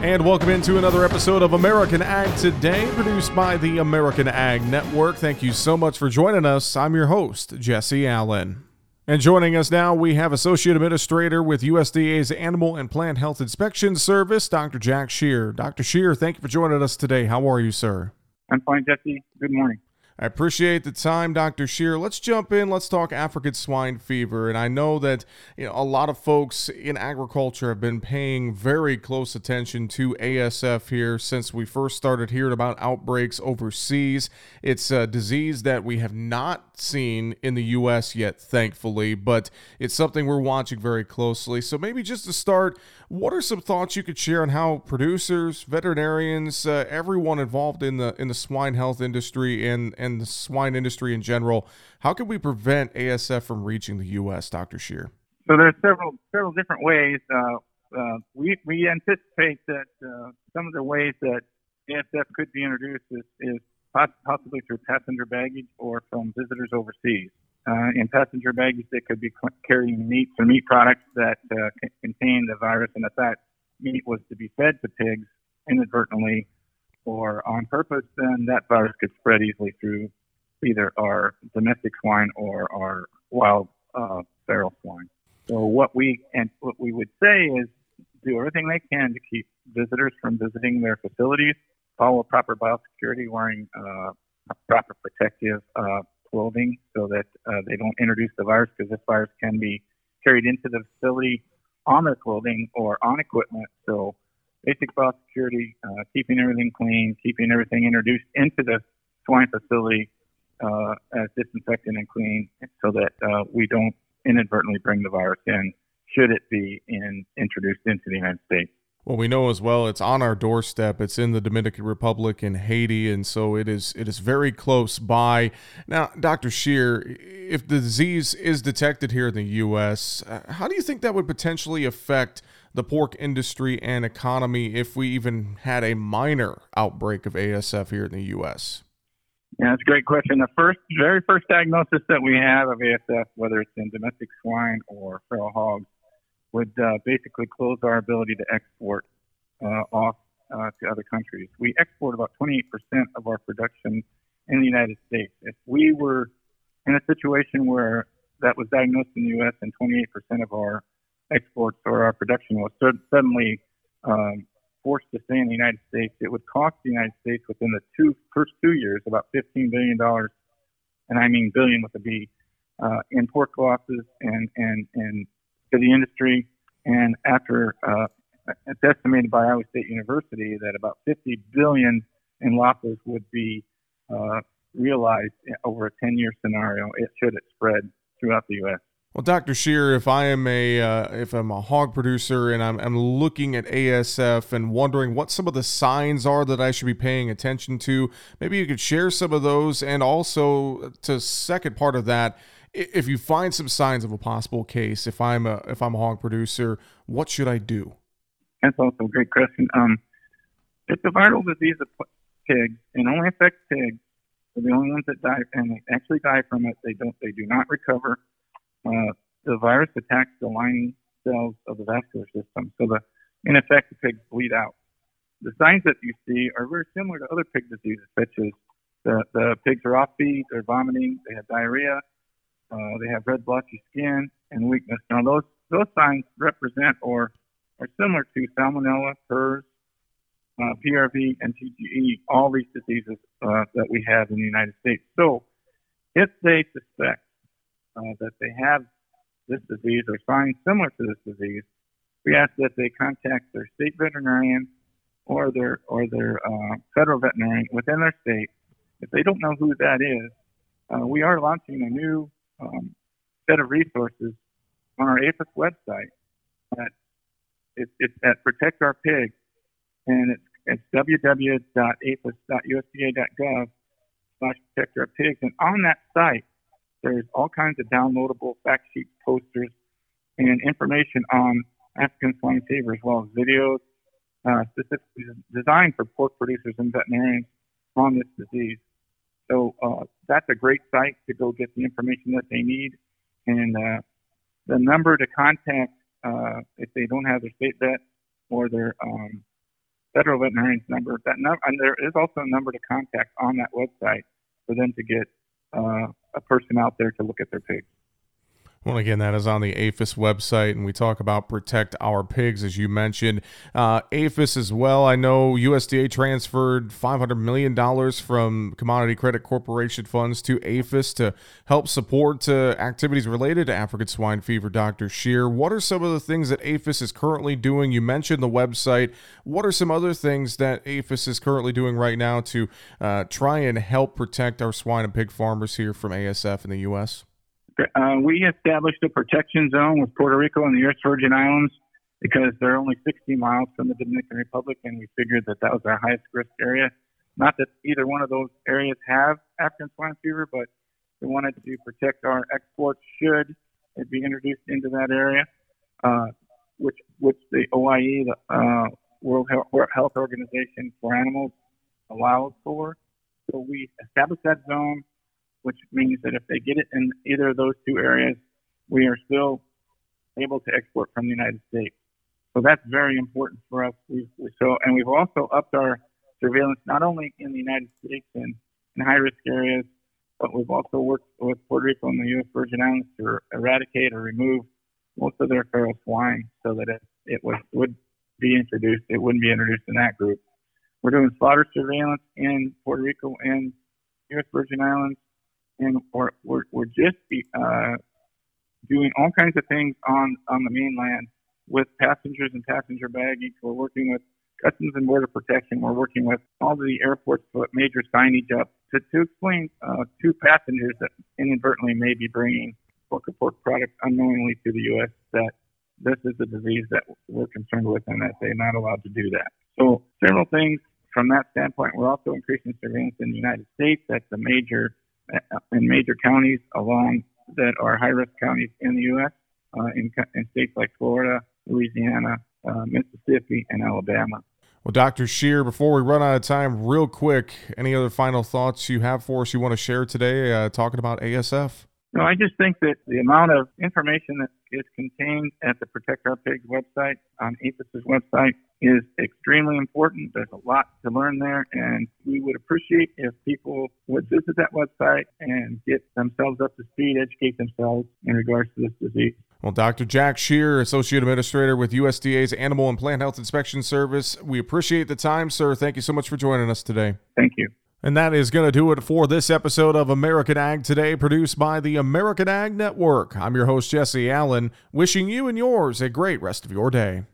And welcome into another episode of American Ag Today, produced by the American Ag Network. Thank you so much for joining us. I'm your host, Jesse Allen. And joining us now, we have Associate Administrator with USDA's Animal and Plant Health Inspection Service, Dr. Jack Shere. Dr. Shere, thank you for joining us today. How are you, sir? I'm fine, Jesse. Good morning. I appreciate the time, Dr. Shere. Let's jump in. Let's talk African swine fever. And I know that you know, a lot of folks in agriculture have been paying very close attention to ASF here since we first started hearing about outbreaks overseas. It's a disease that we have not seen in the U.S. yet, thankfully, but it's something we're watching very closely. So maybe just to start, what are some thoughts you could share on how producers, veterinarians, uh, everyone involved in the in the swine health industry and and the swine industry in general, how can we prevent ASF from reaching the U.S., Dr. Shere? So there are several several different ways. Uh, uh, we we anticipate that uh, some of the ways that ASF could be introduced is, is possibly through passenger baggage or from visitors overseas uh, in passenger baggage that could be carrying meats or meat products that uh, contain the virus. And if that meat was to be fed to pigs inadvertently or on purpose, then that virus could spread easily through either our domestic swine or our wild uh, feral swine. So what we and what we would say is do everything they can to keep visitors from visiting their facilities, follow proper biosecurity, wearing uh, proper protective uh, clothing so that uh, they don't introduce the virus because this virus can be carried into the facility on their clothing or on equipment. So basic biosecurity, uh, keeping everything clean, keeping everything introduced into the swine facility uh, as disinfectant and clean so that uh, we don't inadvertently bring the virus in should it be in, introduced into the United States. Well, we know as well it's on our doorstep. It's in the Dominican Republic and Haiti, and so it is it is very close by. Now, Dr. Shere, if the disease is detected here in the U.S., uh, how do you think that would potentially affect the pork industry and economy if we even had a minor outbreak of ASF here in the U.S.? Yeah, that's a great question. The first, very first diagnosis that we have of ASF, whether it's in domestic swine or feral hogs, would uh, basically close our ability to export uh, off uh, to other countries. We export about 28% of our production in the United States. If we were in a situation where that was diagnosed in the U.S. and 28% of our exports or our production was suddenly um, forced to stay in the United States, it would cost the United States within the two first two years about 15 billion dollars, and I mean billion with a B, uh, in pork losses and and and to the industry. And after uh, it's estimated by Iowa State University that about 50 billion in losses would be uh, realized over a 10-year scenario. It should it spread throughout the U.S. Well, Dr. Shere, if I am a uh, if I'm a hog producer and I'm, I'm looking at ASF and wondering what some of the signs are that I should be paying attention to, maybe you could share some of those. And also, to second part of that, if you find some signs of a possible case, if I'm a if I'm a hog producer, what should I do? That's also a great question. Um, it's a viral disease of pigs and only affects pigs. They're the only ones that die, and they actually die from it. They don't. They do not recover. Uh, the virus attacks the lining cells of the vascular system, so the in effect the pigs bleed out. The signs that you see are very similar to other pig diseases, such as the, the pigs are off feed, they're vomiting, they have diarrhea, uh, they have red blotchy skin and weakness. Now those those signs represent or are similar to salmonella, PRRS, uh, PRV, and TGE, all these diseases uh, that we have in the United States. So if they suspect uh, that they have this disease or signs similar to this disease, we ask that they contact their state veterinarian or their or their uh, federal veterinarian within their state. If they don't know who that is, uh, we are launching a new um, set of resources on our APHIS website. At, it, it's at Protect Our Pigs, and it's, it's www.aphis.usda.gov slash protect our pigs. And on that site, there's all kinds of downloadable fact sheets, posters, and information on African swine fever, as well as videos uh, specifically designed for pork producers and veterinarians on this disease. So uh, that's a great site to go get the information that they need. And uh, the number to contact uh, if they don't have their state vet or their um, federal veterinarian's number. That number, and there is also a number to contact on that website for them to get uh, a person out there to look at their pigs. Well, again, that is on the APHIS website, and we talk about protect our pigs, as you mentioned. Uh, APHIS as well. I know USDA transferred $500 million from Commodity Credit Corporation funds to APHIS to help support uh, activities related to African swine fever, Dr. Shere. What are some of the things that APHIS is currently doing? You mentioned the website. What are some other things that APHIS is currently doing right now to uh, try and help protect our swine and pig farmers here from ASF in the U.S.? Uh, we established a protection zone with Puerto Rico and the U.S. Virgin Islands because they're only 60 miles from the Dominican Republic, and we figured that that was our highest risk area. Not that either one of those areas have African swine fever, but we wanted to protect our exports should it be introduced into that area, uh, which which the OIE, the uh, World Health Organization for Animals, allows for. So we established that zone which means that if they get it in either of those two areas, we are still able to export from the United States. So that's very important for us. We've, so, and we've also upped our surveillance not only in the United States and in high risk areas, but we've also worked with Puerto Rico and the U.S. Virgin Islands to eradicate or remove most of their feral swine so that it, it was, would be introduced, it wouldn't be introduced in that group. We're doing slaughter surveillance in Puerto Rico and U.S. Virgin Islands and we're we're, we're just uh, doing all kinds of things on on the mainland with passengers and passenger baggage. We're working with Customs and Border Protection. We're working with all the airports to put major signage up to, to explain uh, to passengers that inadvertently may be bringing pork or pork products unknowingly to the U.S. that this is a disease that we're concerned with and that they're not allowed to do that. So several things from that standpoint. We're also increasing surveillance in the United States. That's a major in major counties along that are high risk counties in the U.S. Uh, in, in, states like Florida, Louisiana, uh, Mississippi, and Alabama. Well, Dr. Shere, before we run out of time, real quick, any other final thoughts you have for us you want to share today uh, talking about ASF? No, I just think that the amount of information that is contained at the Protect Our Pigs website, on APHIS's website, is extremely important. There's a lot to learn there, and we would appreciate if people would visit that website and get themselves up to speed, educate themselves in regards to this disease. Well, Dr. Jack Shere, Associate Administrator with USDA's Animal and Plant Health Inspection Service, we appreciate the time, sir. Thank you so much for joining us today. Thank you. And that is going to do it for this episode of American Ag Today, produced by the American Ag Network. I'm your host, Jesse Allen, wishing you and yours a great rest of your day.